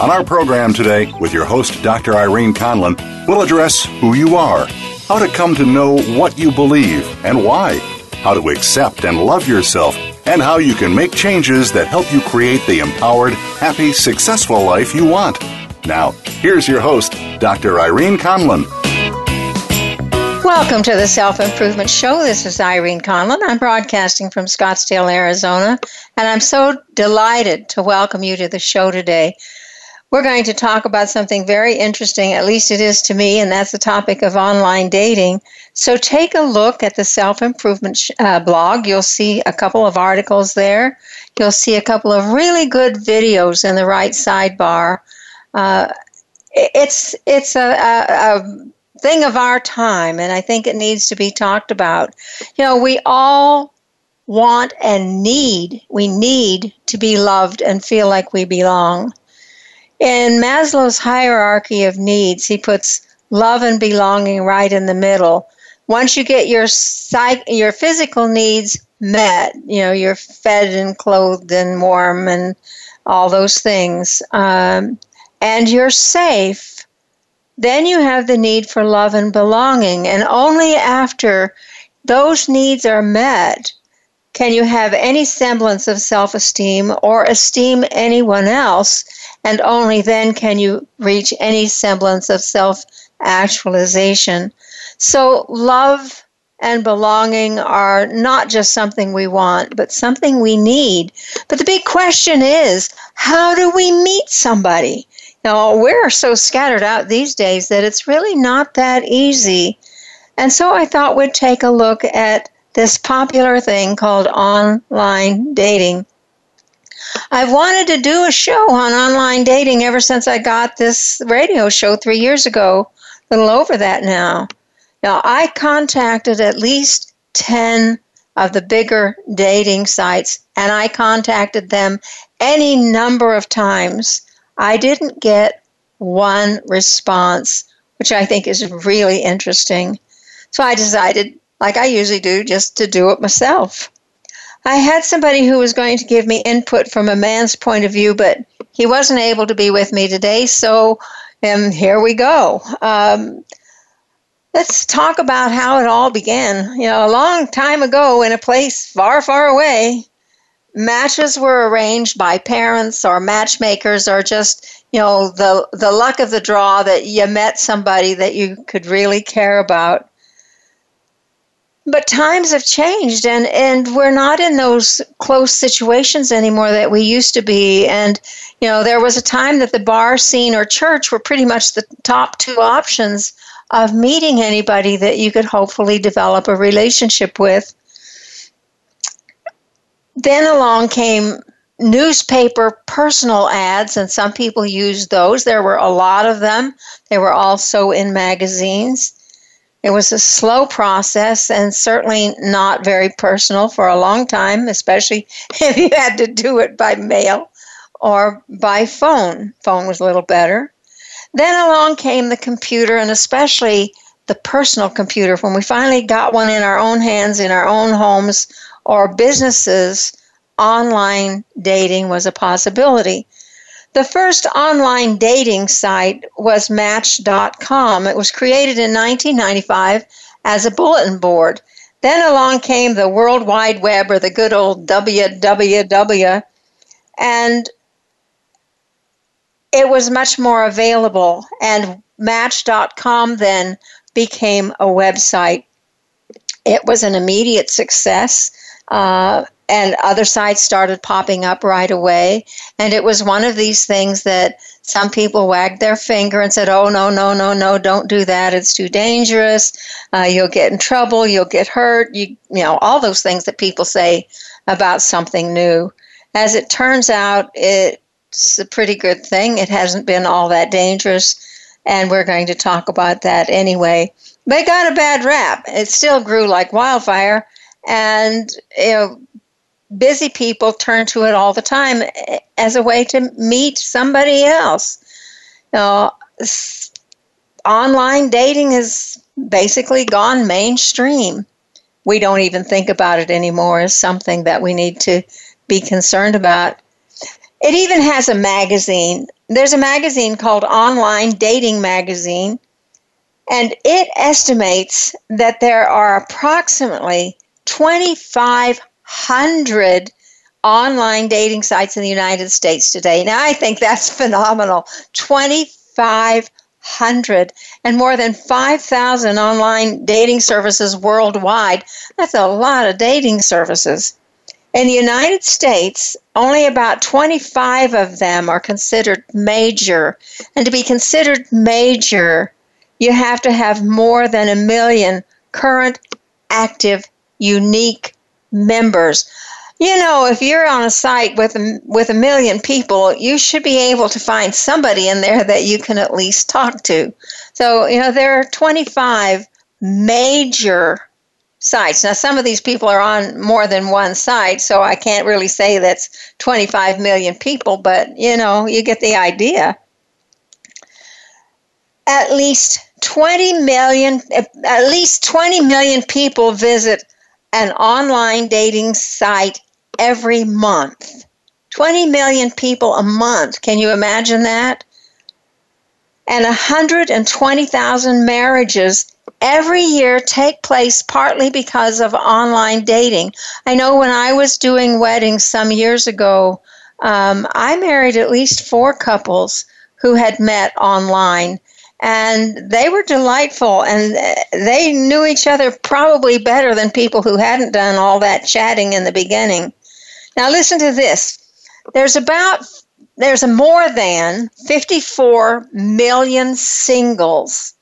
On our program today, with your host, Dr. Irene Conlon, we'll address who you are, how to come to know what you believe and why, how to accept and love yourself, and how you can make changes that help you create the empowered, happy, successful life you want. Now, here's your host, Dr. Irene Conlon. Welcome to the Self Improvement Show. This is Irene Conlon. I'm broadcasting from Scottsdale, Arizona, and I'm so delighted to welcome you to the show today. We're going to talk about something very interesting, at least it is to me, and that's the topic of online dating. So take a look at the self improvement uh, blog. You'll see a couple of articles there. You'll see a couple of really good videos in the right sidebar. Uh, it's it's a, a, a thing of our time, and I think it needs to be talked about. You know, we all want and need, we need to be loved and feel like we belong. In Maslow's hierarchy of needs, he puts love and belonging right in the middle. Once you get your psych, your physical needs met, you know, you're fed and clothed and warm and all those things, um, and you're safe, then you have the need for love and belonging. And only after those needs are met can you have any semblance of self esteem or esteem anyone else and only then can you reach any semblance of self actualization. So, love and belonging are not just something we want, but something we need. But the big question is how do we meet somebody? Now, we're so scattered out these days that it's really not that easy. And so I thought we'd take a look at this popular thing called online dating. I've wanted to do a show on online dating ever since I got this radio show three years ago, a little over that now. Now, I contacted at least 10 of the bigger dating sites, and I contacted them any number of times. I didn't get one response, which I think is really interesting. So I decided, like I usually do, just to do it myself. I had somebody who was going to give me input from a man's point of view, but he wasn't able to be with me today, so um, here we go. Um, let's talk about how it all began. You know, a long time ago in a place far, far away, matches were arranged by parents or matchmakers or just, you know, the, the luck of the draw that you met somebody that you could really care about but times have changed and and we're not in those close situations anymore that we used to be. And you know there was a time that the bar scene or church were pretty much the top two options of meeting anybody that you could hopefully develop a relationship with. Then along came newspaper personal ads and some people used those. There were a lot of them. They were also in magazines it was a slow process and certainly not very personal for a long time, especially if you had to do it by mail or by phone. Phone was a little better. Then along came the computer and especially the personal computer. When we finally got one in our own hands, in our own homes or businesses, online dating was a possibility. The first online dating site was Match.com. It was created in 1995 as a bulletin board. Then along came the World Wide Web or the good old WWW, and it was much more available. And Match.com then became a website. It was an immediate success. Uh, and other sites started popping up right away. And it was one of these things that some people wagged their finger and said, "Oh no, no, no, no! Don't do that. It's too dangerous. Uh, you'll get in trouble. You'll get hurt. You, you know, all those things that people say about something new." As it turns out, it's a pretty good thing. It hasn't been all that dangerous, and we're going to talk about that anyway. They got a bad rap. It still grew like wildfire, and you know, busy people turn to it all the time as a way to meet somebody else. You know, online dating has basically gone mainstream. We don't even think about it anymore as something that we need to be concerned about. It even has a magazine. There's a magazine called Online Dating Magazine, and it estimates that there are approximately 2,500 online dating sites in the United States today. Now, I think that's phenomenal. 2,500 and more than 5,000 online dating services worldwide. That's a lot of dating services. In the United States, only about 25 of them are considered major. And to be considered major, you have to have more than a million current, active, unique members. You know, if you're on a site with a, with a million people, you should be able to find somebody in there that you can at least talk to. So, you know, there are 25 major sites. Now, some of these people are on more than one site, so I can't really say that's 25 million people, but you know, you get the idea. At least 20 million, at least 20 million people visit an online dating site every month. 20 million people a month. Can you imagine that? And 120,000 marriages every year take place partly because of online dating. I know when I was doing weddings some years ago, um, I married at least four couples who had met online. And they were delightful, and they knew each other probably better than people who hadn't done all that chatting in the beginning. Now, listen to this. There's about there's more than 54 million singles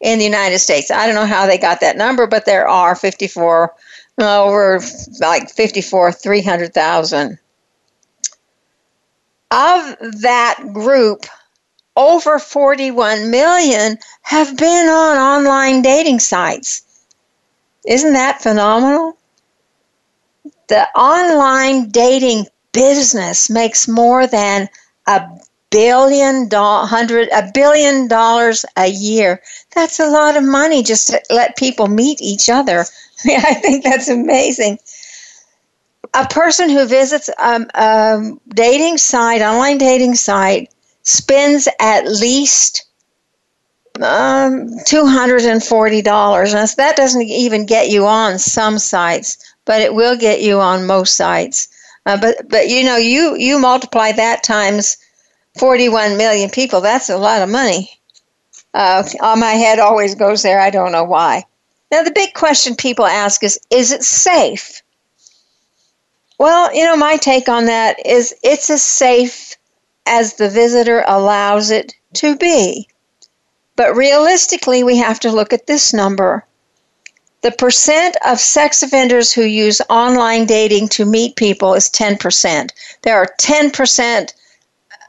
in the United States. I don't know how they got that number, but there are 54, over like 54, 300,000. Of that group, over 41 million have been on online dating sites. Isn't that phenomenal? The online dating business makes more than a billion do- hundred a billion dollars a year. That's a lot of money just to let people meet each other. I think that's amazing. A person who visits a, a dating site, online dating site, spends at least um, $240. Now, that doesn't even get you on some sites, but it will get you on most sites. Uh, but but you know you you multiply that times 41 million people, that's a lot of money. Uh, my head always goes there. I don't know why. Now, the big question people ask is is it safe? Well, you know, my take on that is it's as safe as the visitor allows it to be. But realistically, we have to look at this number. The percent of sex offenders who use online dating to meet people is 10%. There are 10%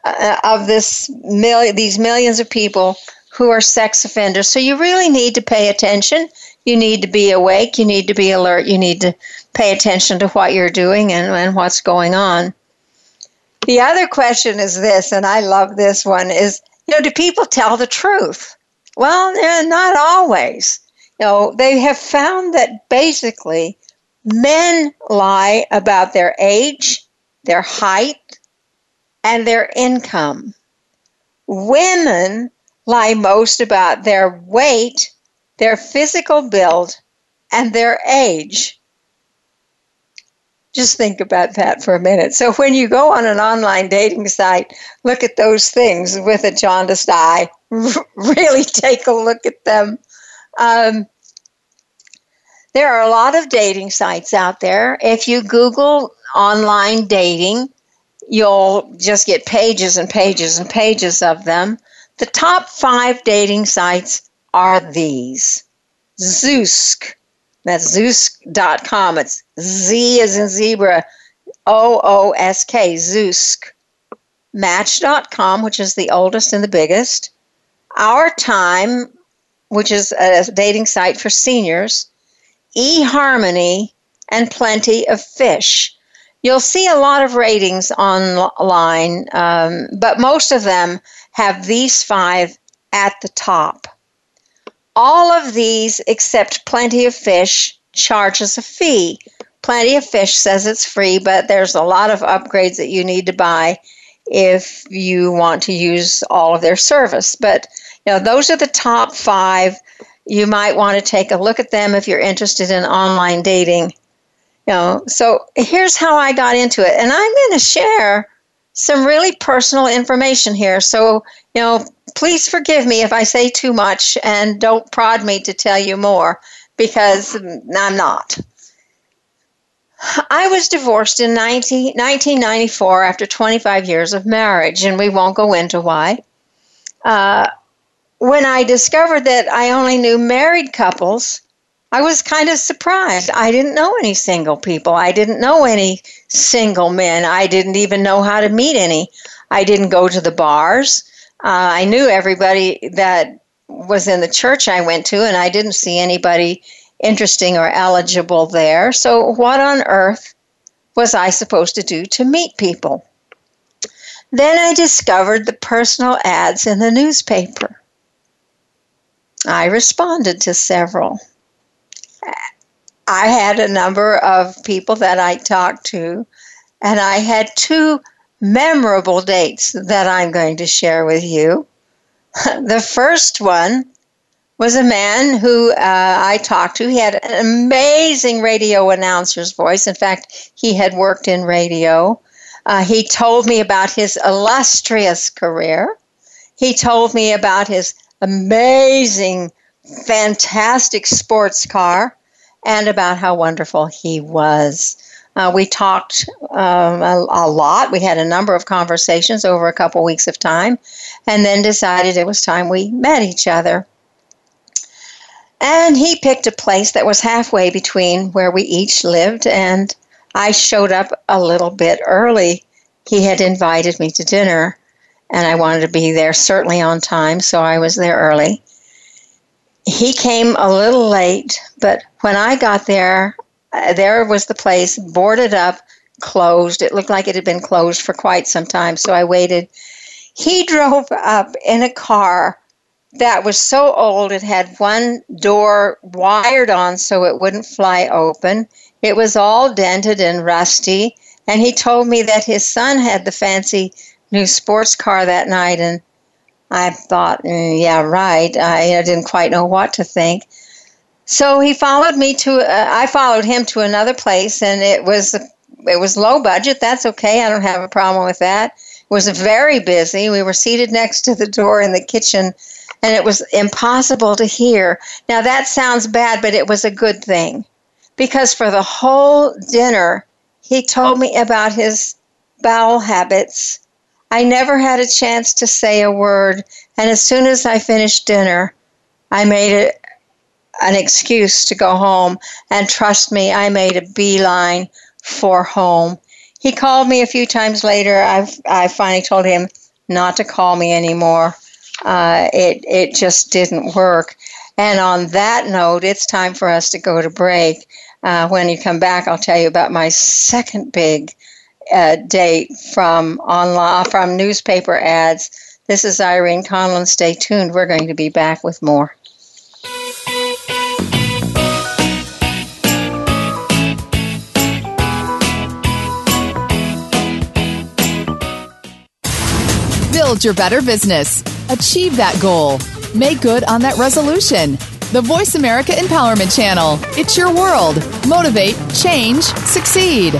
uh, of this million, these millions of people who are sex offenders. So you really need to pay attention. You need to be awake. You need to be alert. You need to pay attention to what you're doing and, and what's going on. The other question is this, and I love this one, is, you know, do people tell the truth? Well, eh, not always. You know, they have found that basically men lie about their age, their height, and their income. Women lie most about their weight, their physical build, and their age. Just think about that for a minute. So, when you go on an online dating site, look at those things with a jaundiced eye. really take a look at them. Um, There are a lot of dating sites out there. If you Google online dating, you'll just get pages and pages and pages of them. The top five dating sites are these Zoosk. That's Zoosk.com. It's Z as in zebra, O O S K, Zoosk. Match.com, which is the oldest and the biggest. Our Time, which is a dating site for seniors. eHarmony, and Plenty of Fish. You'll see a lot of ratings online, um, but most of them have these five at the top. All of these, except Plenty of Fish, charges a fee. Plenty of Fish says it's free, but there's a lot of upgrades that you need to buy if you want to use all of their service. But you know, those are the top five. You might want to take a look at them if you're interested in online dating. You know, so here's how I got into it, and I'm going to share some really personal information here. So, you know, please forgive me if I say too much and don't prod me to tell you more because I'm not. I was divorced in 19, 1994 after 25 years of marriage, and we won't go into why. Uh, when I discovered that I only knew married couples, I was kind of surprised. I didn't know any single people. I didn't know any single men. I didn't even know how to meet any. I didn't go to the bars. Uh, I knew everybody that was in the church I went to, and I didn't see anybody interesting or eligible there. So, what on earth was I supposed to do to meet people? Then I discovered the personal ads in the newspaper. I responded to several. I had a number of people that I talked to, and I had two memorable dates that I'm going to share with you. the first one was a man who uh, I talked to. He had an amazing radio announcer's voice. In fact, he had worked in radio. Uh, he told me about his illustrious career. He told me about his amazing, fantastic sports car and about how wonderful he was. Uh, we talked um, a, a, lot. We had a number of conversations over a couple weeks of time, and then decided it was time we met each other. And he picked a place that was halfway between where we each lived, and I showed up a little bit early. He had invited me to dinner, and I wanted to be there certainly on time, so I was there early. He came a little late, but when I got there, uh, there was the place boarded up, closed. It looked like it had been closed for quite some time, so I waited. He drove up in a car that was so old it had one door wired on so it wouldn't fly open. It was all dented and rusty. And he told me that his son had the fancy new sports car that night. And I thought, mm, yeah, right. I, I, didn't quite know what to think. So he followed me to, uh, I followed him to another place, and it was it was low budget. That's okay. I don't have a problem with that. It was very busy. We were seated next to the door in the kitchen and it was impossible to hear. Now, that sounds bad, but it was a good thing because for the whole dinner, he told me about his bowel habits. I never had a chance to say a word, and as soon as I finished dinner, I made it an excuse to go home, and trust me, I made a beeline for home. He called me a few times later. I I finally told him not to call me anymore uh, it it just didn't work. And on that note, it's time for us to go to break. Uh, when you come back, I'll tell you about my second big uh, date from online from newspaper ads. This is Irene Conlon. Stay tuned. We're going to be back with more. Build your better business. Achieve that goal. Make good on that resolution. The Voice America Empowerment Channel. It's your world. Motivate, change, succeed.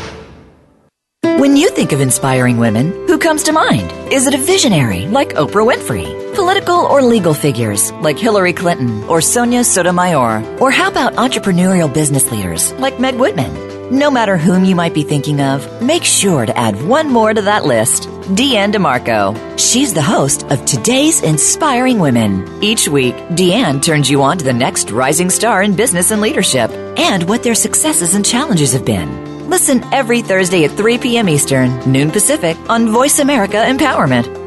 When you think of inspiring women, who comes to mind? Is it a visionary like Oprah Winfrey? Political or legal figures like Hillary Clinton or Sonia Sotomayor? Or how about entrepreneurial business leaders like Meg Whitman? No matter whom you might be thinking of, make sure to add one more to that list. Deanne DeMarco. She's the host of Today's Inspiring Women. Each week, Deanne turns you on to the next rising star in business and leadership and what their successes and challenges have been. Listen every Thursday at 3 p.m. Eastern, noon Pacific on Voice America Empowerment.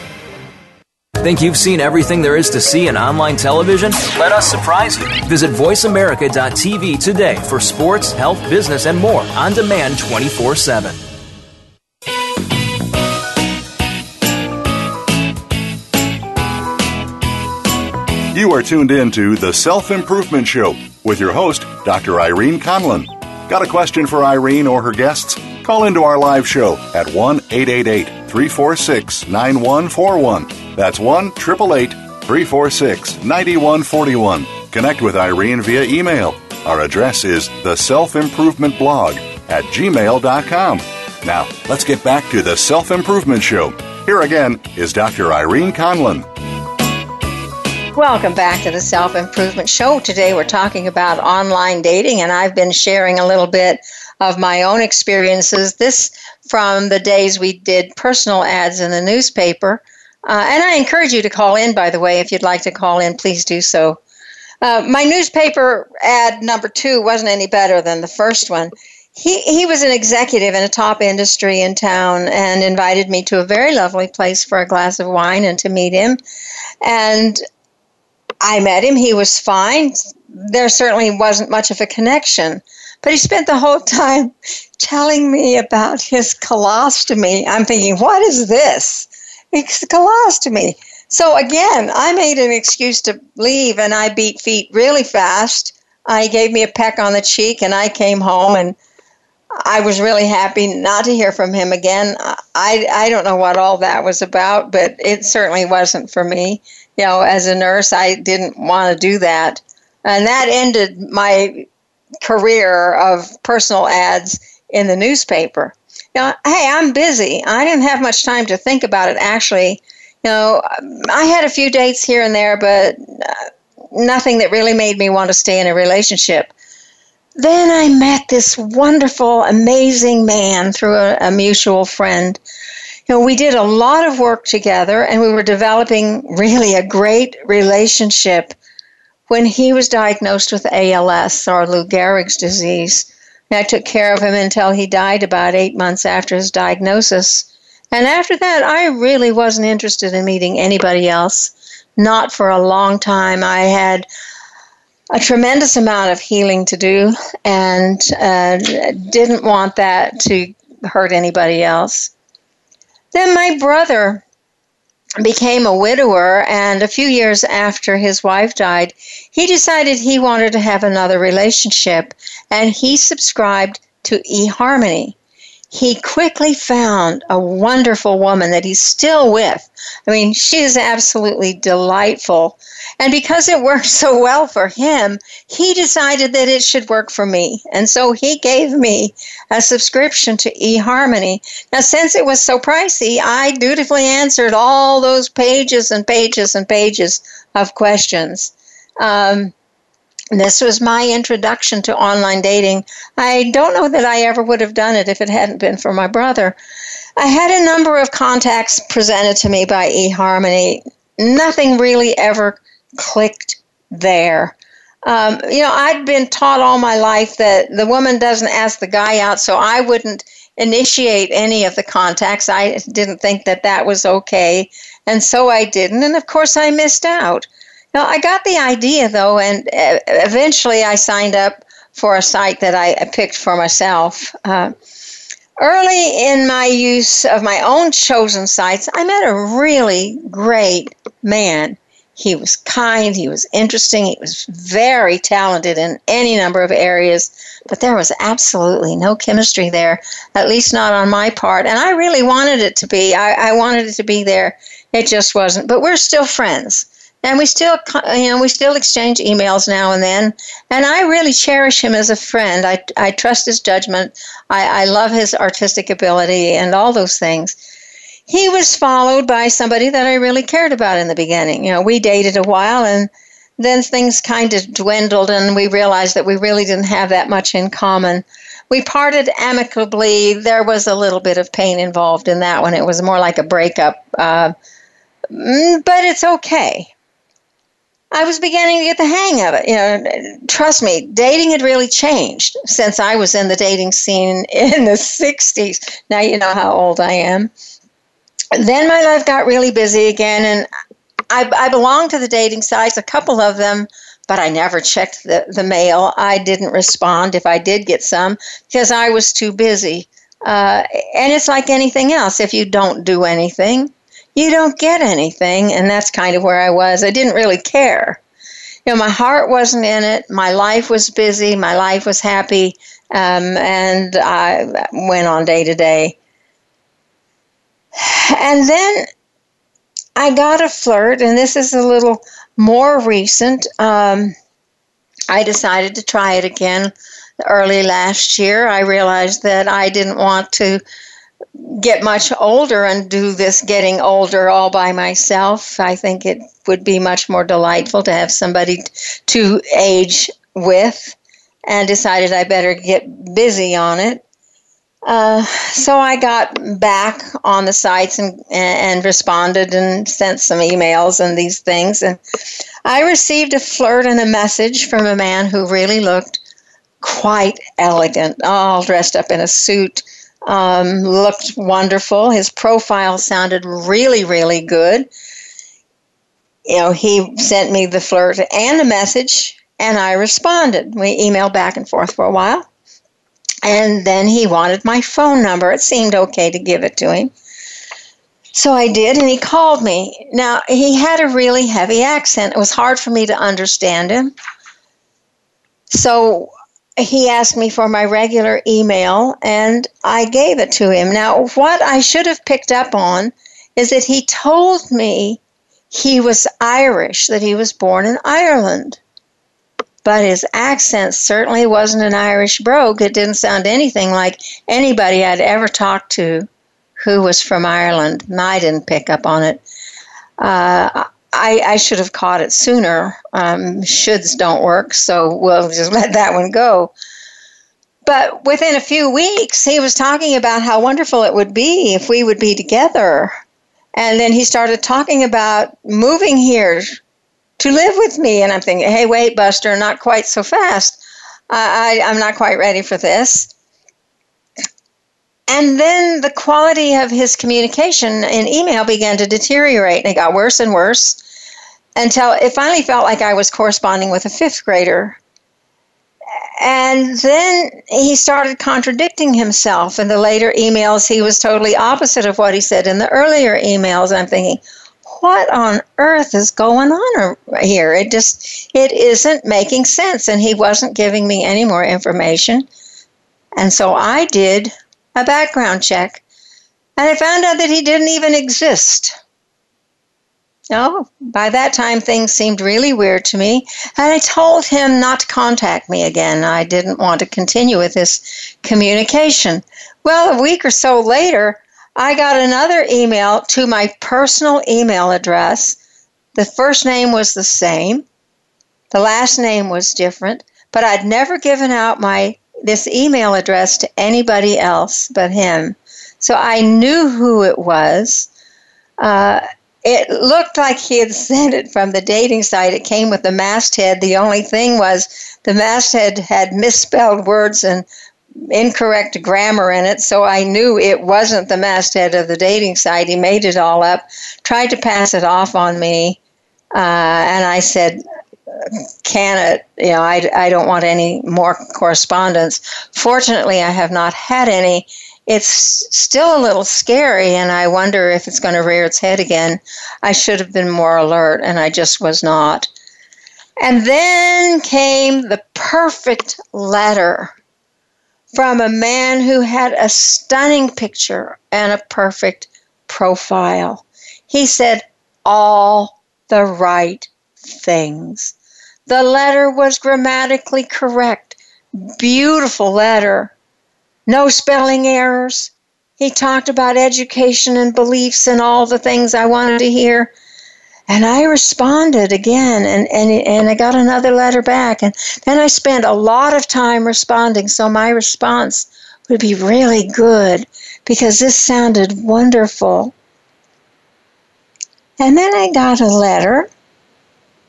Think you've seen everything there is to see in online television? Let us surprise you. Visit VoiceAmerica.tv today for sports, health, business, and more on demand 24 7. You are tuned in to The Self Improvement Show with your host, Dr. Irene Conlon. Got a question for Irene or her guests? Call into our live show at 1 888 346 9141. That's 1 888 346 9141. Connect with Irene via email. Our address is the self improvement blog at gmail.com. Now, let's get back to the Self Improvement Show. Here again is Dr. Irene Conlon. Welcome back to the Self Improvement Show. Today we're talking about online dating, and I've been sharing a little bit of my own experiences. This from the days we did personal ads in the newspaper. Uh, and I encourage you to call in, by the way, if you'd like to call in, please do so. Uh, my newspaper ad number two wasn't any better than the first one. He, he was an executive in a top industry in town and invited me to a very lovely place for a glass of wine and to meet him. And I met him. He was fine. There certainly wasn't much of a connection. But he spent the whole time telling me about his colostomy. I'm thinking, what is this? It's colostomy. So again, I made an excuse to leave and I beat feet really fast. I gave me a peck on the cheek and I came home and I was really happy not to hear from him again. I, I don't know what all that was about, but it certainly wasn't for me you know, as a nurse, I didn't want to do that. And that ended my career of personal ads in the newspaper. Know, hey, I'm busy. I didn't have much time to think about it actually. You know, I had a few dates here and there, but uh, nothing that really made me want to stay in a relationship. Then I met this wonderful, amazing man through a, a mutual friend you know, we did a lot of work together and we were developing really a great relationship when he was diagnosed with ALS or Lou Gehrig's disease. And I took care of him until he died about eight months after his diagnosis. And after that, I really wasn't interested in meeting anybody else. Not for a long time. I had a tremendous amount of healing to do and uh, didn't want that to hurt anybody else. Then my brother became a widower, and a few years after his wife died, he decided he wanted to have another relationship, and he subscribed to eHarmony he quickly found a wonderful woman that he's still with. I mean, she is absolutely delightful. And because it worked so well for him, he decided that it should work for me. And so he gave me a subscription to eHarmony. Now, since it was so pricey, I dutifully answered all those pages and pages and pages of questions. Um, this was my introduction to online dating. I don't know that I ever would have done it if it hadn't been for my brother. I had a number of contacts presented to me by eHarmony. Nothing really ever clicked there. Um, you know, I'd been taught all my life that the woman doesn't ask the guy out, so I wouldn't initiate any of the contacts. I didn't think that that was okay, and so I didn't. And of course, I missed out. No, I got the idea though, and uh, eventually I signed up for a site that I picked for myself. Uh, early in my use of my own chosen sites, I met a really great man, he was kind, he was interesting, he was very talented in any number of areas, but there was absolutely no chemistry there, at least not on my part. And I really wanted it to be. I, I wanted it to be there. It just wasn't. But we're still friends. And we still, you know, we still exchange emails now and then. And I really cherish him as a friend. I, I trust his judgment. I, I love his artistic ability and all those things he was followed by somebody that I really cared about in the beginning. You know, we dated a while and then things kind of dwindled and we realized that we really didn't have that much in common. We parted amicably. There was a little bit of pain involved in that one. It was more like a breakup, uh, mm, but it's okay. I was beginning to get the hang of it. You know, trust me, dating had really changed since I was in the dating scene in the 60s. Now you know how old I am then my life got really busy again, and I, I belonged to the dating sites, a couple of them, but I never checked the, the mail. I didn't respond if I did get some because I was too busy. Uh, and it's like anything else if you don't do anything, you don't get anything. And that's kind of where I was. I didn't really care. You know, my heart wasn't in it. My life was busy. My life was happy. Um, and I went on day to day. And then I got a flirt, and this is a little more recent. Um, I decided to try it again early last year. I realized that I didn't want to get much older and do this getting older all by myself. I think it would be much more delightful to have somebody to age with, and decided I better get busy on it. Uh, so I got back on the sites and and responded and sent some emails and these things and I received a flirt and a message from a man who really looked quite elegant, all dressed up in a suit, um, looked wonderful. His profile sounded really, really good. You know, he sent me the flirt and a message, and I responded. We emailed back and forth for a while. And then he wanted my phone number. It seemed okay to give it to him. So I did, and he called me. Now, he had a really heavy accent. It was hard for me to understand him. So he asked me for my regular email, and I gave it to him. Now, what I should have picked up on is that he told me he was Irish, that he was born in Ireland but his accent certainly wasn't an Irish brogue. It didn't sound anything like anybody I'd ever talked to who was from Ireland, and I didn't pick up on it. Uh, I, I, should have caught it sooner. Um, shoulds don't work, so we'll just let that one go. But within a few weeks, he was talking about how wonderful it would be if we would be together. And then he started talking about moving here to live with me. And I'm thinking, hey, wait, Buster, not quite so fast. I, I'm not quite ready for this. And then the quality of his communication in email began to deteriorate, and it got worse and worse until it finally felt like I was corresponding with a fifth grader. And then he started contradicting himself. In the later emails, he was totally opposite of what he said in the earlier emails. I'm thinking, what on earth is going on here? It just it isn't making sense and he wasn't giving me any more information. And so I did a background check and I found out that he didn't even exist. No, by that time things seemed really weird to me, and I told him not to contact me again. I didn't want to continue with this communication. Well, a week or so later, I got another email to my personal email address. The first name was the same, the last name was different, but I'd never given out my this email address to anybody else but him. So I knew who it was. Uh, it looked like he had sent it from the dating site. It came with the masthead. The only thing was the masthead had misspelled words and incorrect grammar in it, so I knew it wasn't the masthead of the dating site. He made it all up, tried to pass it off on me, uh, and I said, "Can it? You know, I, I don't want any more correspondence." Fortunately, I have not had any it's still a little scary, and I wonder if it's going to rear its head again. I should have been more alert, and I just was not. And then came the perfect letter from a man who had a stunning picture and a perfect profile. He said all the right things. The letter was grammatically correct. Beautiful letter. No spelling errors. He talked about education and beliefs and all the things I wanted to hear. And I responded again, and, and, and I got another letter back. And then I spent a lot of time responding, so my response would be really good because this sounded wonderful. And then I got a letter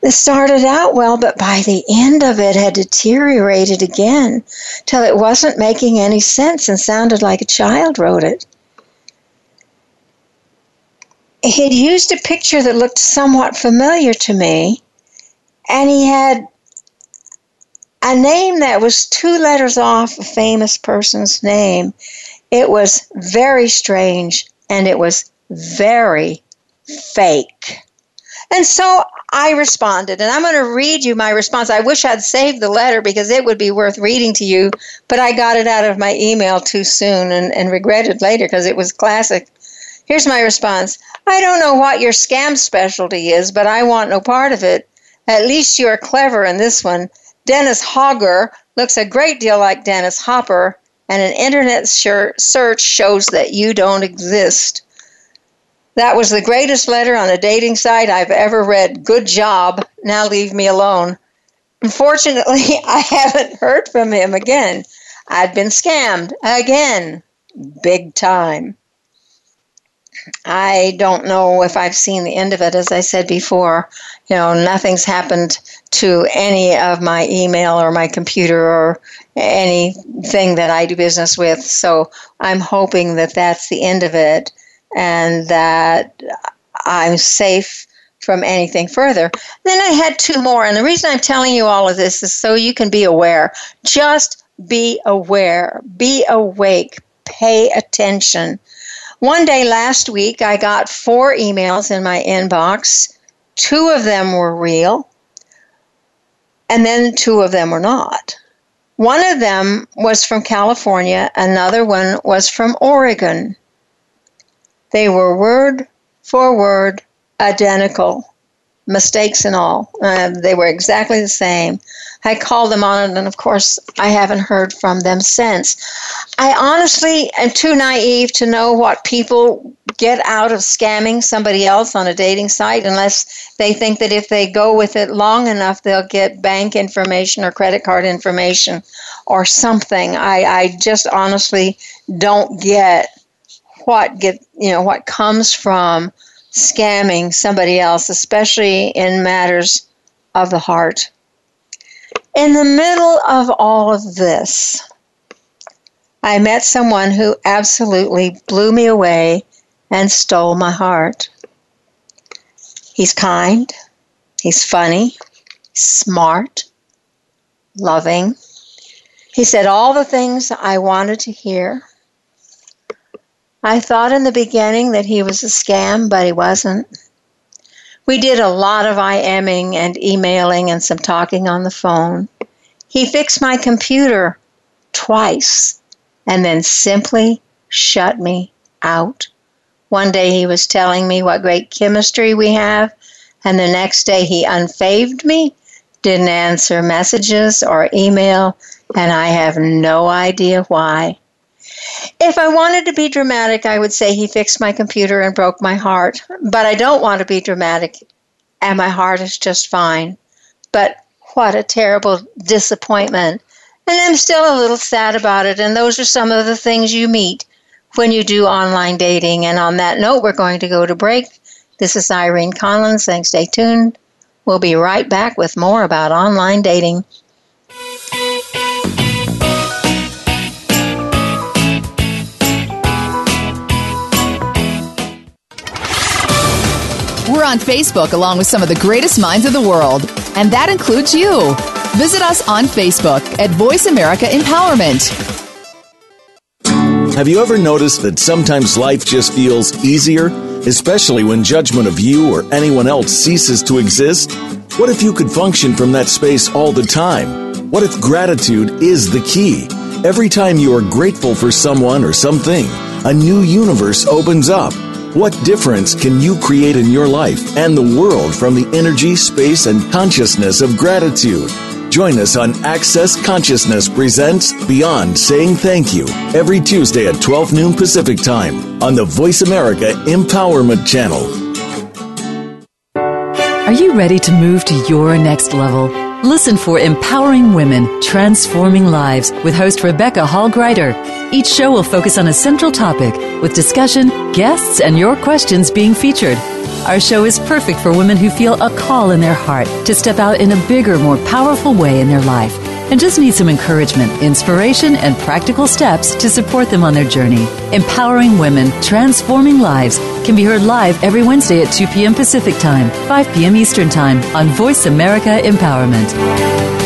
that started out well, but by the end of it had deteriorated again till it wasn't making any sense and sounded like a child wrote it he'd used a picture that looked somewhat familiar to me, and he had a name that was two letters off a famous person's name. It was very strange and it was very fake. And so I responded, and I'm going to read you my response. I wish I'd saved the letter because it would be worth reading to you, but I got it out of my email too soon and, and regretted later because it was classic. Here's my response I don't know what your scam specialty is, but I want no part of it. At least you are clever in this one. Dennis Hogger looks a great deal like Dennis Hopper, and an internet search shows that you don't exist. That was the greatest letter on a dating site I've ever read. Good job. Now leave me alone. Unfortunately, I haven't heard from him again. I'd been scammed again. Big time. I don't know if I've seen the end of it. As I said before, you know, nothing's happened to any of my email or my computer or anything that I do business with. So I'm hoping that that's the end of it and that I'm safe from anything further. Then I had two more. And the reason I'm telling you all of this is so you can be aware. Just be aware, be awake, pay attention one day last week, I got four emails in my inbox. Two of them were real, and then two of them were not. One of them was from California, another one was from Oregon. They were word for word identical mistakes and all. Uh, they were exactly the same. I called them on it, and of course, I haven't heard from them since. I honestly am too naive to know what people get out of scamming somebody else on a dating site unless they think that if they go with it long enough, they'll get bank information or credit card information or something. I, I just honestly don't get what get you know what comes from scamming somebody else, especially in matters of the heart. In the middle of all of this, I met someone who absolutely blew me away and stole my heart. He's kind, he's funny, smart, loving. He said all the things I wanted to hear. I thought in the beginning that he was a scam, but he wasn't. We did a lot of IMing and emailing and some talking on the phone. He fixed my computer twice and then simply shut me out. One day he was telling me what great chemistry we have, and the next day he unfaved me, didn't answer messages or email, and I have no idea why. If I wanted to be dramatic, I would say he fixed my computer and broke my heart. But I don't want to be dramatic, and my heart is just fine. But what a terrible disappointment. And I'm still a little sad about it. And those are some of the things you meet when you do online dating. And on that note, we're going to go to break. This is Irene Conlon. Thanks. Stay tuned. We'll be right back with more about online dating. We're on Facebook along with some of the greatest minds of the world, and that includes you. Visit us on Facebook at Voice America Empowerment. Have you ever noticed that sometimes life just feels easier, especially when judgment of you or anyone else ceases to exist? What if you could function from that space all the time? What if gratitude is the key? Every time you are grateful for someone or something, a new universe opens up. What difference can you create in your life and the world from the energy, space, and consciousness of gratitude? Join us on Access Consciousness Presents Beyond Saying Thank You every Tuesday at 12 noon Pacific Time on the Voice America Empowerment Channel. Are you ready to move to your next level? Listen for Empowering Women, Transforming Lives with host Rebecca Hall Gruyter. Each show will focus on a central topic with discussion, guests, and your questions being featured. Our show is perfect for women who feel a call in their heart to step out in a bigger, more powerful way in their life and just need some encouragement, inspiration, and practical steps to support them on their journey. Empowering Women, Transforming Lives can be heard live every Wednesday at 2 p.m. Pacific Time, 5 p.m. Eastern Time on Voice America Empowerment.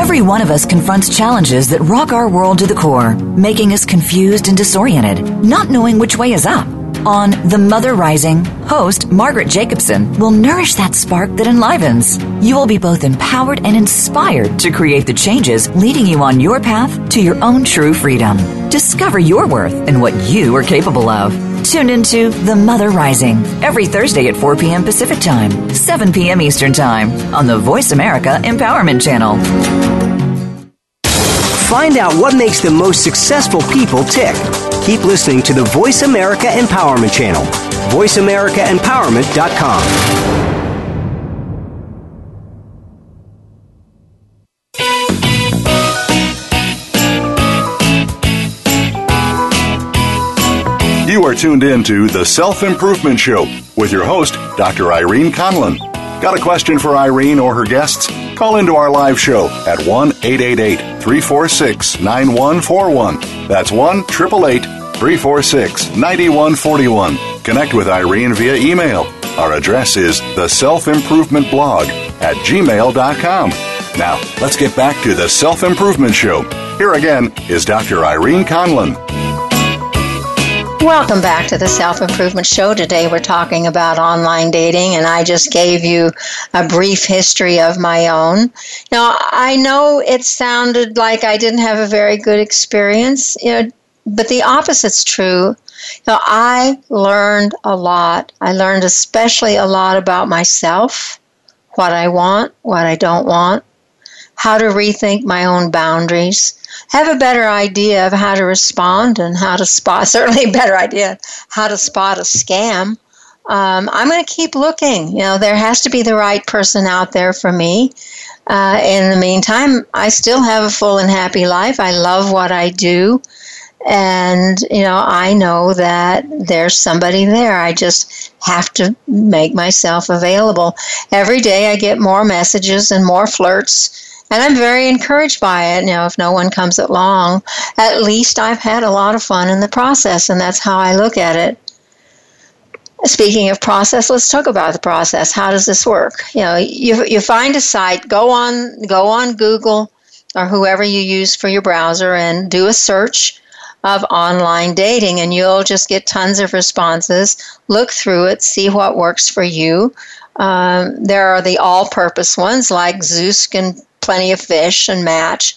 Every one of us confronts challenges that rock our world to the core, making us confused and disoriented, not knowing which way is up. On The Mother Rising, host Margaret Jacobson will nourish that spark that enlivens. You will be both empowered and inspired to create the changes leading you on your path to your own true freedom. Discover your worth and what you are capable of. Tune into The Mother Rising every Thursday at 4 p.m. Pacific Time, 7 p.m. Eastern Time on the Voice America Empowerment Channel. Find out what makes the most successful people tick Keep listening to the Voice America Empowerment Channel. VoiceAmericaEmpowerment.com. You are tuned in to The Self Improvement Show with your host, Dr. Irene Conlon. Got a question for Irene or her guests? Call into our live show at 1 888 346 9141. That's 1 888 346 9141. Connect with Irene via email. Our address is the self improvement blog at gmail.com. Now, let's get back to the Self Improvement Show. Here again is Dr. Irene Conlon. Welcome back to the Self Improvement Show. Today we're talking about online dating, and I just gave you a brief history of my own. Now, I know it sounded like I didn't have a very good experience, you know, but the opposite's true. I learned a lot. I learned especially a lot about myself, what I want, what I don't want, how to rethink my own boundaries, have a better idea of how to respond and how to spot, certainly a better idea how to spot a scam. Um, I'm going to keep looking. You know, there has to be the right person out there for me. Uh, in the meantime, I still have a full and happy life. I love what I do. And, you know, I know that there's somebody there. I just have to make myself available. Every day I get more messages and more flirts and I'm very encouraged by it. Know, if no one comes along, at least I've had a lot of fun in the process, and that's how I look at it. Speaking of process, let's talk about the process. How does this work? You know, you, you find a site, go on go on Google or whoever you use for your browser and do a search of online dating and you'll just get tons of responses. Look through it, see what works for you. Um, there are the all purpose ones like Zoosk and Plenty of Fish and Match.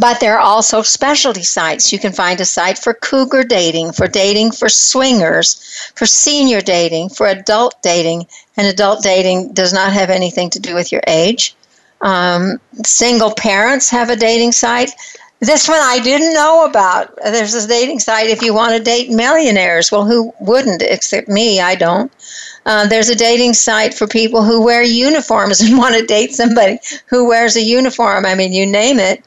But there are also specialty sites. You can find a site for cougar dating, for dating for swingers, for senior dating, for adult dating. And adult dating does not have anything to do with your age. Um, single parents have a dating site. This one I didn't know about. There's a dating site if you want to date millionaires. Well, who wouldn't except me? I don't. Uh, there's a dating site for people who wear uniforms and want to date somebody who wears a uniform. I mean, you name it.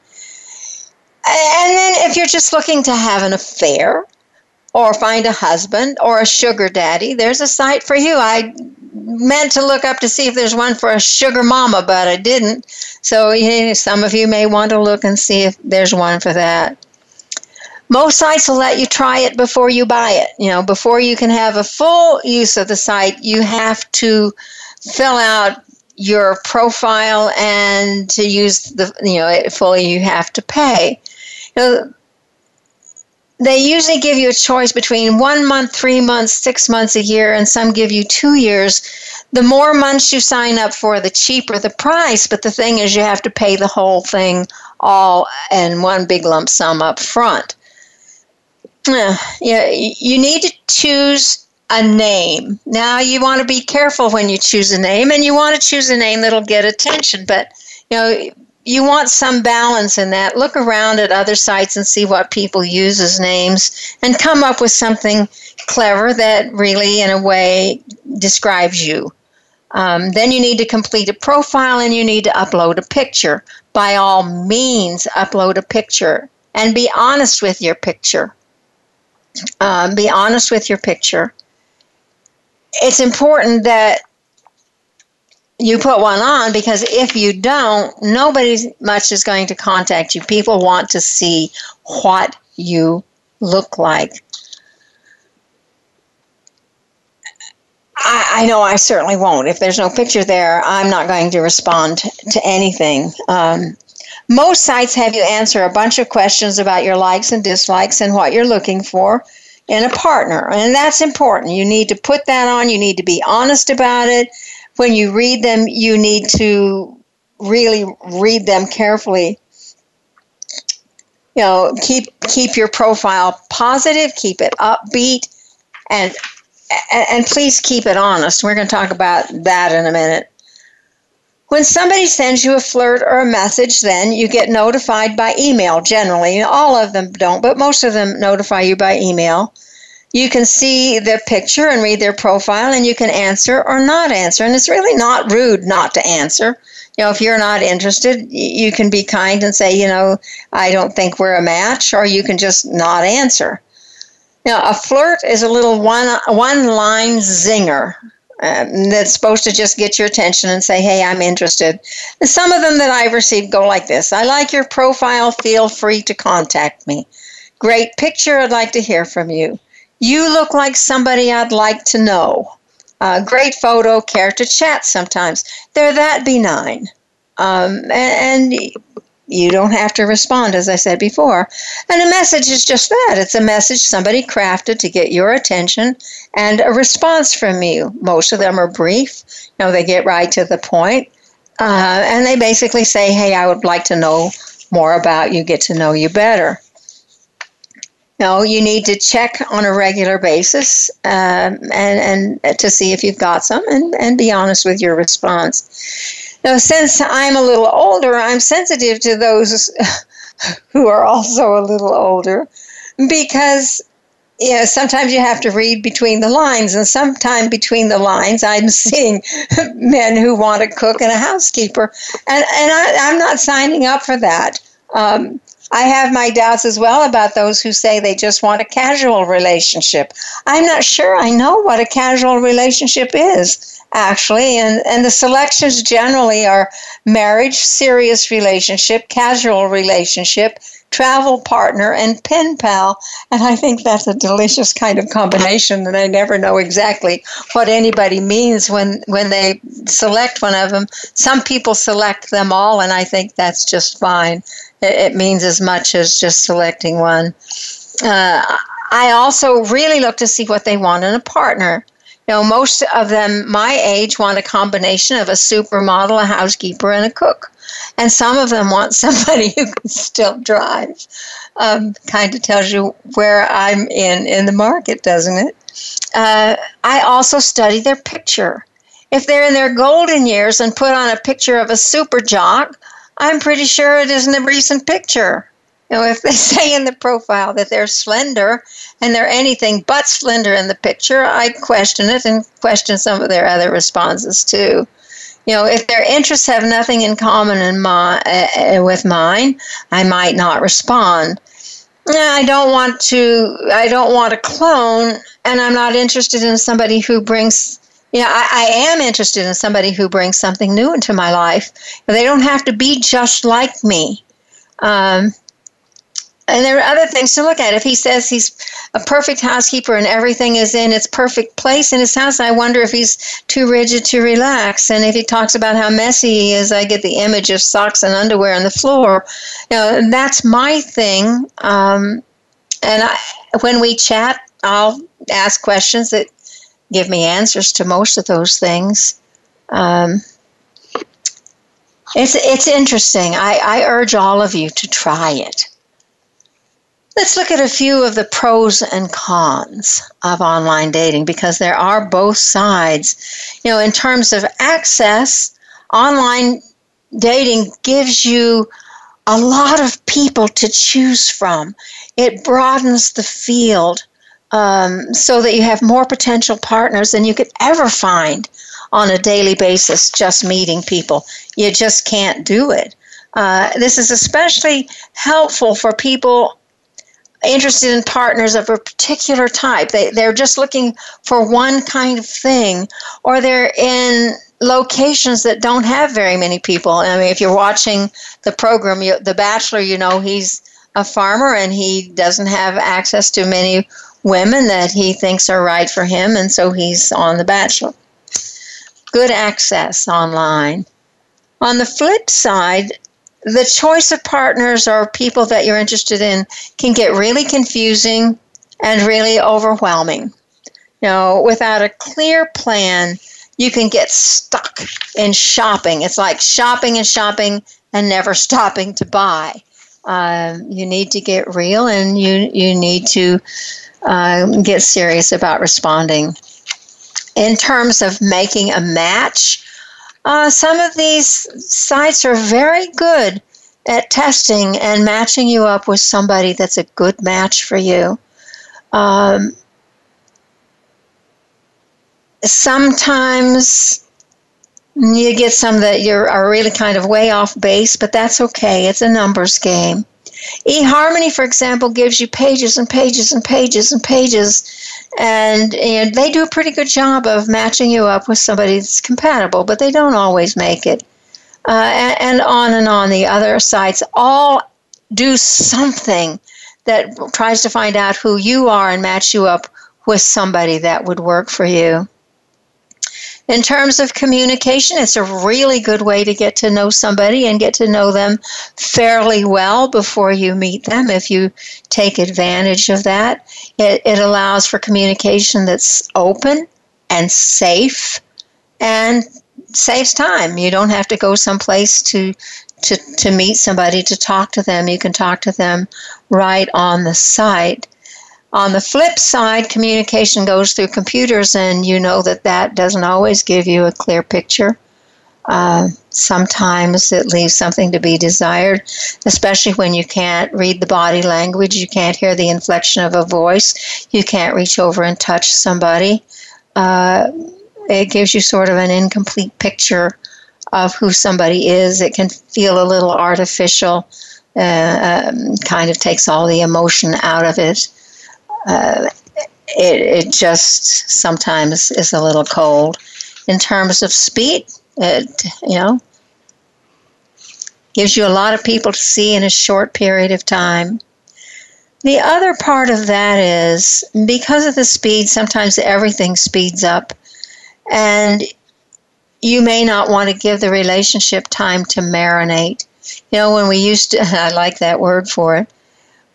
And then if you're just looking to have an affair or find a husband or a sugar daddy, there's a site for you. I meant to look up to see if there's one for a sugar mama, but I didn't. So you know, some of you may want to look and see if there's one for that. Most sites will let you try it before you buy it. You know, before you can have a full use of the site, you have to fill out your profile and to use the you know it fully you have to pay. You know, they usually give you a choice between one month, three months, six months, a year, and some give you two years. The more months you sign up for, the cheaper the price. But the thing is, you have to pay the whole thing all in one big lump sum up front. Yeah, you need to choose a name. Now, you want to be careful when you choose a name, and you want to choose a name that'll get attention. But you know, you want some balance in that. Look around at other sites and see what people use as names and come up with something clever that really, in a way, describes you. Um, then you need to complete a profile and you need to upload a picture. By all means, upload a picture and be honest with your picture. Um, be honest with your picture. It's important that you put one on because if you don't, nobody much is going to contact you. People want to see what you look like. I, I know I certainly won't. If there's no picture there, I'm not going to respond to anything. Um, most sites have you answer a bunch of questions about your likes and dislikes and what you're looking for in a partner. And that's important. You need to put that on, you need to be honest about it when you read them, you need to really read them carefully. You know, keep keep your profile positive, keep it upbeat, and and please keep it honest. We're going to talk about that in a minute. When somebody sends you a flirt or a message, then you get notified by email generally. All of them don't, but most of them notify you by email you can see their picture and read their profile and you can answer or not answer. And it's really not rude not to answer. You know, if you're not interested, you can be kind and say, you know, I don't think we're a match, or you can just not answer. Now, a flirt is a little one one line zinger um, that's supposed to just get your attention and say, hey, I'm interested. And some of them that I've received go like this I like your profile, feel free to contact me. Great picture, I'd like to hear from you. You look like somebody I'd like to know. Uh, great photo, care to chat sometimes. They're that benign. Um, and, and you don't have to respond, as I said before. And a message is just that it's a message somebody crafted to get your attention and a response from you. Most of them are brief, you know, they get right to the point. Uh, and they basically say, hey, I would like to know more about you, get to know you better. No, you need to check on a regular basis um, and, and to see if you've got some and, and be honest with your response. Now, since I'm a little older, I'm sensitive to those who are also a little older because you know, sometimes you have to read between the lines, and sometimes between the lines, I'm seeing men who want a cook and a housekeeper, and and I, I'm not signing up for that. Um, I have my doubts as well about those who say they just want a casual relationship. I'm not sure I know what a casual relationship is, actually, and, and the selections generally are marriage, serious relationship, casual relationship, travel partner, and pen pal. And I think that's a delicious kind of combination, and I never know exactly what anybody means when, when they select one of them. Some people select them all, and I think that's just fine it means as much as just selecting one. Uh, I also really look to see what they want in a partner. You know, most of them my age want a combination of a supermodel, a housekeeper, and a cook. And some of them want somebody who can still drive. Um, kind of tells you where I'm in in the market, doesn't it? Uh, I also study their picture. If they're in their golden years and put on a picture of a super jock I'm pretty sure it isn't a recent picture. You know, if they say in the profile that they're slender and they're anything but slender in the picture, I question it and question some of their other responses too. You know, if their interests have nothing in common in my, uh, with mine, I might not respond. I don't want to. I don't want a clone, and I'm not interested in somebody who brings you know, I, I, am interested in somebody who brings something new into my life. They don't have to be just like me. Um, and there are other things to look at. If he says he's a perfect housekeeper and everything is in its perfect place in his house, I wonder if he's too rigid to relax. And if he talks about how messy he is, I get the image of socks and underwear on the floor. You know, that's my thing. Um, and I, when we chat, I'll ask questions that give me answers to most of those things. Um, it's it's interesting. I, I urge all of you to try it. Let's look at a few of the pros and cons of online dating because there are both sides. You know, in terms of access, online dating gives you a lot of people to choose from. It broadens the field um, so that you have more potential partners than you could ever find on a daily basis just meeting people. You just can't do it. Uh, this is especially helpful for people interested in partners of a particular type. They, they're just looking for one kind of thing, or they're in locations that don't have very many people. I mean, if you're watching the program, you, The Bachelor, you know he's a farmer and he doesn't have access to many women that he thinks are right for him, and so he's on The Bachelor. Good access online. On the flip side, the choice of partners or people that you're interested in can get really confusing and really overwhelming. You know, without a clear plan, you can get stuck in shopping. It's like shopping and shopping and never stopping to buy. Um, you need to get real and you, you need to uh, get serious about responding. In terms of making a match, uh, some of these sites are very good at testing and matching you up with somebody that's a good match for you. Um, sometimes you get some that you are really kind of way off base, but that's okay. It's a numbers game eHarmony, for example, gives you pages and pages and pages and pages, and, and they do a pretty good job of matching you up with somebody that's compatible, but they don't always make it. Uh, and, and on and on. The other sites all do something that tries to find out who you are and match you up with somebody that would work for you. In terms of communication, it's a really good way to get to know somebody and get to know them fairly well before you meet them if you take advantage of that. It, it allows for communication that's open and safe and saves time. You don't have to go someplace to to, to meet somebody to talk to them. You can talk to them right on the site. On the flip side, communication goes through computers, and you know that that doesn't always give you a clear picture. Uh, sometimes it leaves something to be desired, especially when you can't read the body language, you can't hear the inflection of a voice, you can't reach over and touch somebody. Uh, it gives you sort of an incomplete picture of who somebody is. It can feel a little artificial, uh, um, kind of takes all the emotion out of it uh, it, it just sometimes is a little cold. In terms of speed, it, you know, gives you a lot of people to see in a short period of time. The other part of that is because of the speed, sometimes everything speeds up, and you may not want to give the relationship time to marinate. You know, when we used to, I like that word for it,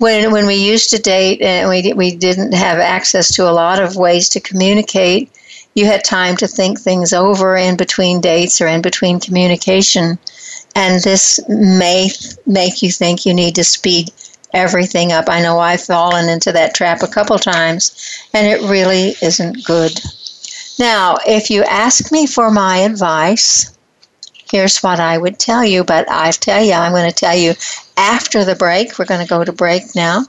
when when we used to date and we we didn't have access to a lot of ways to communicate, you had time to think things over in between dates or in between communication, and this may make you think you need to speed everything up. I know I've fallen into that trap a couple times, and it really isn't good. Now, if you ask me for my advice, here's what I would tell you, but I tell you, I'm going to tell you after the break. We're going to go to break now.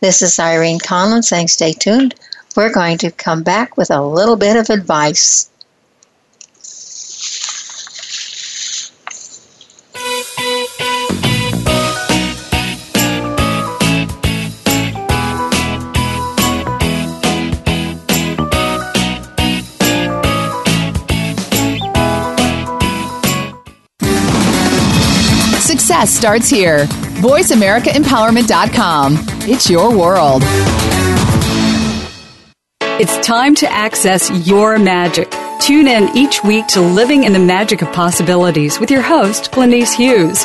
This is Irene Conlon saying stay tuned. We're going to come back with a little bit of advice. Success starts here. VoiceAmericaEmpowerment.com. It's your world. It's time to access your magic. Tune in each week to Living in the Magic of Possibilities with your host, Glenyce Hughes.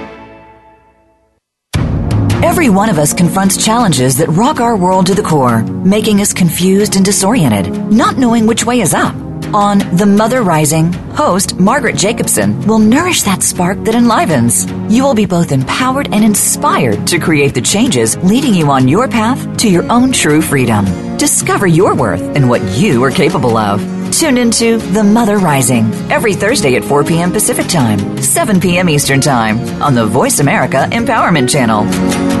Every one of us confronts challenges that rock our world to the core, making us confused and disoriented, not knowing which way is up. On The Mother Rising, host Margaret Jacobson will nourish that spark that enlivens. You will be both empowered and inspired to create the changes leading you on your path to your own true freedom. Discover your worth and what you are capable of. Tune into The Mother Rising every Thursday at 4 p.m. Pacific Time, 7 p.m. Eastern Time on the Voice America Empowerment Channel.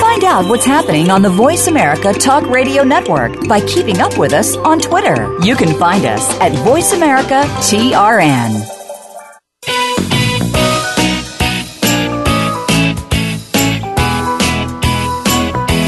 Find out what's happening on the Voice America Talk Radio Network by keeping up with us on Twitter. You can find us at Voice America TRN.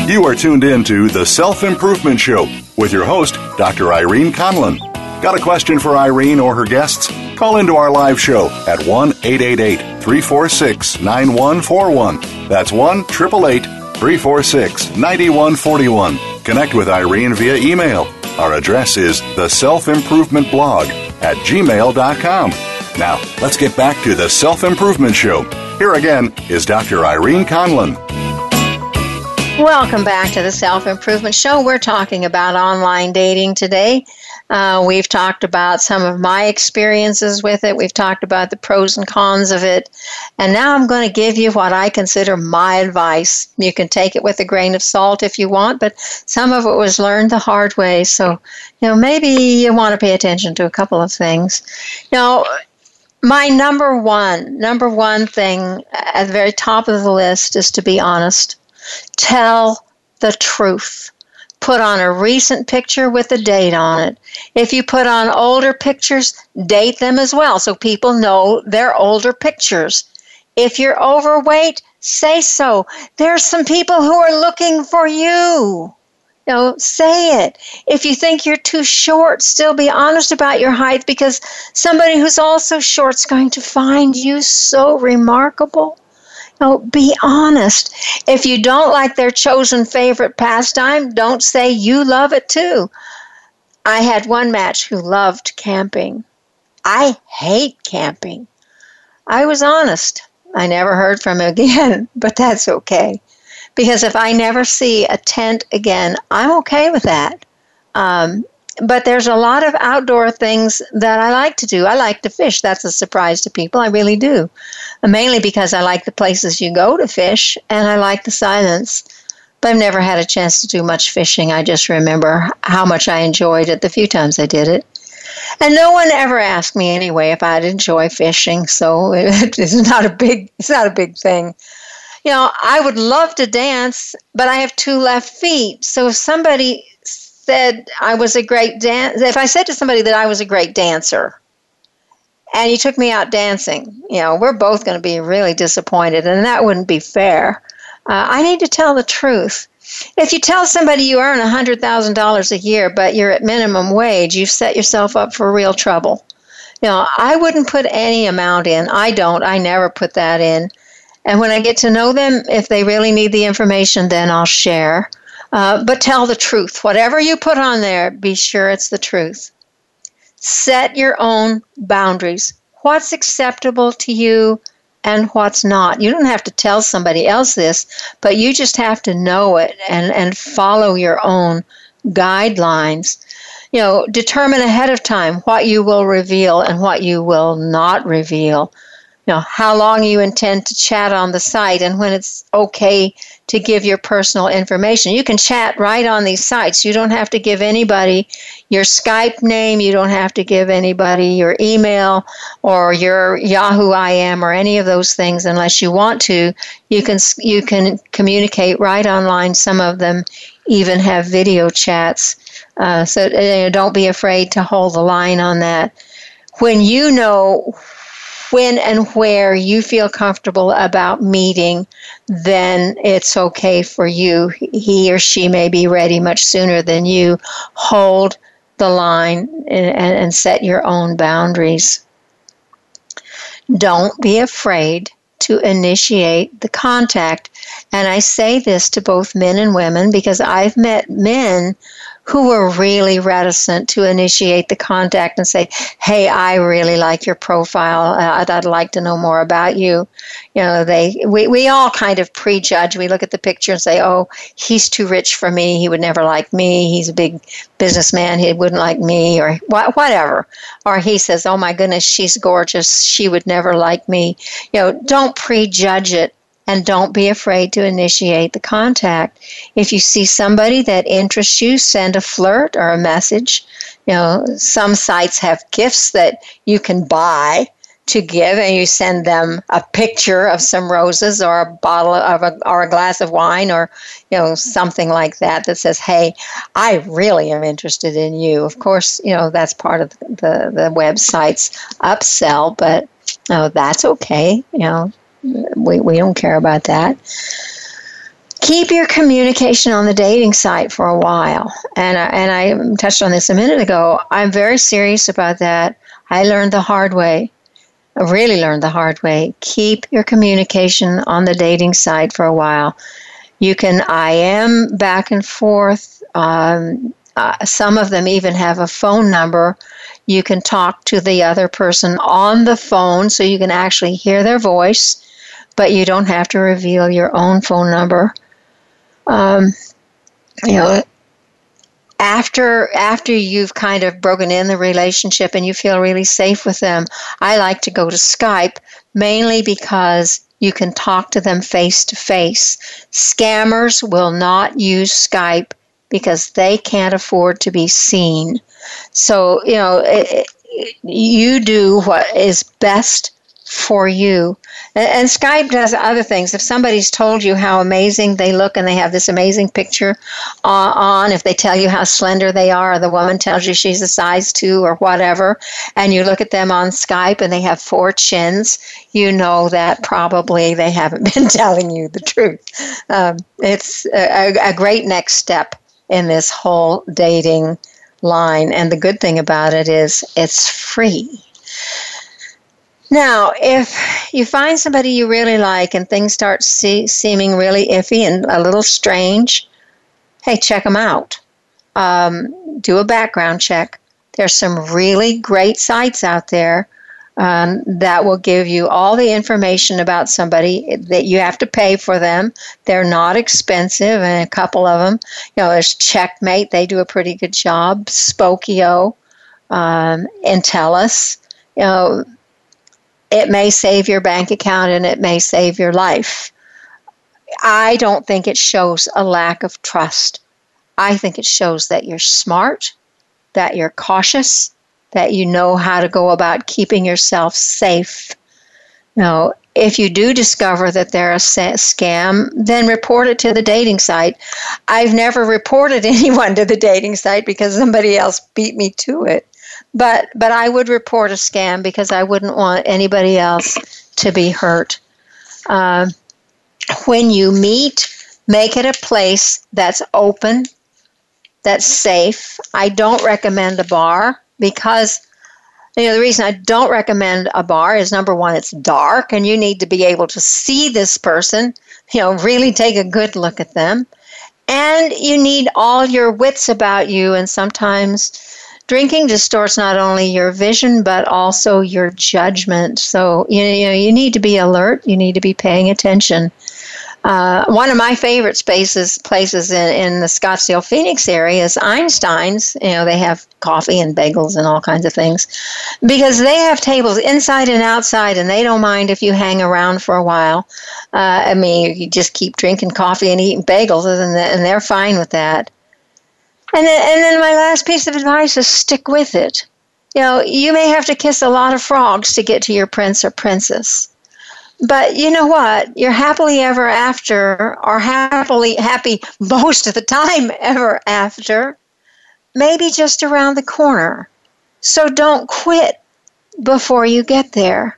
You are tuned in to The Self Improvement Show with your host, Dr. Irene Conlon. Got a question for Irene or her guests? Call into our live show at 1 888 346 9141. That's 1 888 346 9141. Connect with Irene via email. Our address is the self improvement blog at gmail.com. Now, let's get back to the Self Improvement Show. Here again is Dr. Irene Conlon. Welcome back to the Self Improvement Show. We're talking about online dating today. Uh, we've talked about some of my experiences with it. We've talked about the pros and cons of it. And now I'm going to give you what I consider my advice. You can take it with a grain of salt if you want, but some of it was learned the hard way. So, you know, maybe you want to pay attention to a couple of things. Now, my number one, number one thing at the very top of the list is to be honest. Tell the truth put on a recent picture with a date on it. If you put on older pictures, date them as well so people know they're older pictures. If you're overweight, say so. There's some people who are looking for you. You know, say it. If you think you're too short, still be honest about your height because somebody who's also short is going to find you so remarkable. No, be honest. If you don't like their chosen favorite pastime, don't say you love it too. I had one match who loved camping. I hate camping. I was honest. I never heard from him again, but that's okay. Because if I never see a tent again, I'm okay with that. Um, but there's a lot of outdoor things that I like to do. I like to fish. That's a surprise to people. I really do. Uh, mainly because I like the places you go to fish and I like the silence. But I've never had a chance to do much fishing. I just remember how much I enjoyed it the few times I did it. And no one ever asked me anyway if I'd enjoy fishing, so it's not a big it's not a big thing. You know, I would love to dance, but I have two left feet. So if somebody said I was a great dance, if I said to somebody that I was a great dancer, and you took me out dancing, you know, we're both going to be really disappointed, and that wouldn't be fair. Uh, I need to tell the truth. If you tell somebody you earn $100,000 a year, but you're at minimum wage, you've set yourself up for real trouble. You know, I wouldn't put any amount in. I don't. I never put that in. And when I get to know them, if they really need the information, then I'll share. Uh, but tell the truth. Whatever you put on there, be sure it's the truth. Set your own boundaries. What's acceptable to you and what's not. You don't have to tell somebody else this, but you just have to know it and, and follow your own guidelines. You know, determine ahead of time what you will reveal and what you will not reveal. You know how long you intend to chat on the site and when it's okay to give your personal information. You can chat right on these sites. You don't have to give anybody your skype name. You don't have to give anybody your email or your yahoo im or any of those things unless you want to. You can you can communicate right online. Some of them even have video chats. Uh, so uh, don't be afraid to hold the line on that. When you know when and where you feel comfortable about meeting, then it's okay for you. He or she may be ready much sooner than you. Hold the line and, and set your own boundaries. Don't be afraid to initiate the contact. And I say this to both men and women because I've met men who were really reticent to initiate the contact and say, "Hey, I really like your profile. Uh, I'd, I'd like to know more about you." You know, they we, we all kind of prejudge. We look at the picture and say, "Oh, he's too rich for me. He would never like me. He's a big businessman. He wouldn't like me, or wh- whatever." Or he says, "Oh my goodness, she's gorgeous. She would never like me." You know, don't prejudge it and don't be afraid to initiate the contact. If you see somebody that interests you, send a flirt or a message. You know, some sites have gifts that you can buy to give and you send them a picture of some roses or a bottle of a, or a glass of wine or you know something like that that says hey i really am interested in you of course you know that's part of the the website's upsell but know, that's okay you know we, we don't care about that. Keep your communication on the dating site for a while. And, I, and I touched on this a minute ago. I'm very serious about that. I learned the hard way. I really learned the hard way. Keep your communication on the dating site for a while. You can IM back and forth. Um, uh, some of them even have a phone number. You can talk to the other person on the phone so you can actually hear their voice but you don't have to reveal your own phone number. Um, you know, after after you've kind of broken in the relationship and you feel really safe with them, I like to go to Skype mainly because you can talk to them face to face. Scammers will not use Skype because they can't afford to be seen. So, you know, it, it, you do what is best for you. And, and, Skype does other things. If somebody's told you how amazing they look and they have this amazing picture uh, on, if they tell you how slender they are, or the woman tells you she's a size two or whatever, and you look at them on Skype and they have four chins, you know that probably they haven't been telling you the truth. Um, it's a, a great next step in this whole dating line. And the good thing about it is it's free. Now, if you find somebody you really like and things start see, seeming really iffy and a little strange, hey, check them out. Um, do a background check. There's some really great sites out there um, that will give you all the information about somebody that you have to pay for them. They're not expensive, and a couple of them, you know, there's Checkmate. They do a pretty good job. Spokeo, um. You know, it may save your bank account and it may save your life. I don't think it shows a lack of trust. I think it shows that you're smart, that you're cautious, that you know how to go about keeping yourself safe. Now, if you do discover that they're a scam, then report it to the dating site. I've never reported anyone to the dating site because somebody else beat me to it. But but I would report a scam because I wouldn't want anybody else to be hurt. Uh, when you meet, make it a place that's open, that's safe. I don't recommend a bar because you know the reason I don't recommend a bar is number one, it's dark and you need to be able to see this person. You know, really take a good look at them, and you need all your wits about you, and sometimes drinking distorts not only your vision but also your judgment. So you know you need to be alert. You need to be paying attention. Uh, one of my favorite spaces places in, in the Scottsdale Phoenix area is Einstein's. You know, they have coffee and bagels and all kinds of things because they have tables inside and outside, and they don't mind if you hang around for a while. Uh, I mean, you just keep drinking coffee and eating bagels, and, and they're fine with that. And then, and then my last piece of advice is stick with it. You know, you may have to kiss a lot of frogs to get to your prince or princess but you know what? You're happily ever after, or happily happy most of the time ever after, maybe just around the corner. So don't quit before you get there.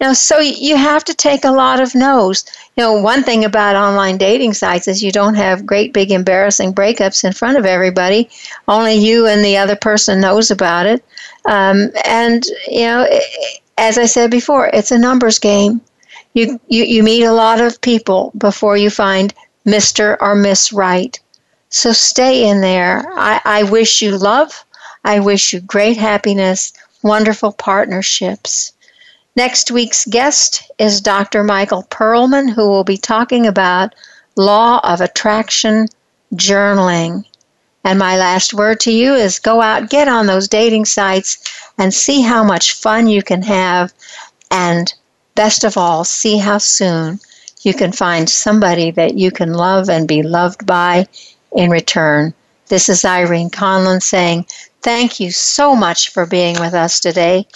Know, so you have to take a lot of no's. You know, one thing about online dating sites is you don't have great big embarrassing breakups in front of everybody. Only you and the other person knows about it. Um, and you know, as I said before, it's a numbers game. You, you, you meet a lot of people before you find Mr. or Miss Right. So stay in there. I, I wish you love. I wish you great happiness, wonderful partnerships. Next week's guest is Dr. Michael Perlman, who will be talking about law of attraction journaling. And my last word to you is go out, get on those dating sites, and see how much fun you can have and Best of all, see how soon you can find somebody that you can love and be loved by in return. This is Irene Conlon saying, Thank you so much for being with us today.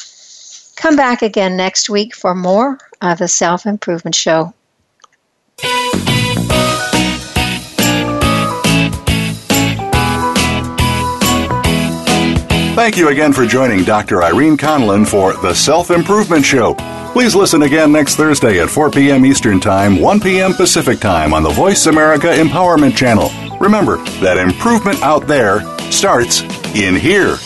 Come back again next week for more of the Self Improvement Show. Thank you again for joining Dr. Irene Conlon for the Self Improvement Show. Please listen again next Thursday at 4 p.m. Eastern Time, 1 p.m. Pacific Time on the Voice America Empowerment Channel. Remember that improvement out there starts in here.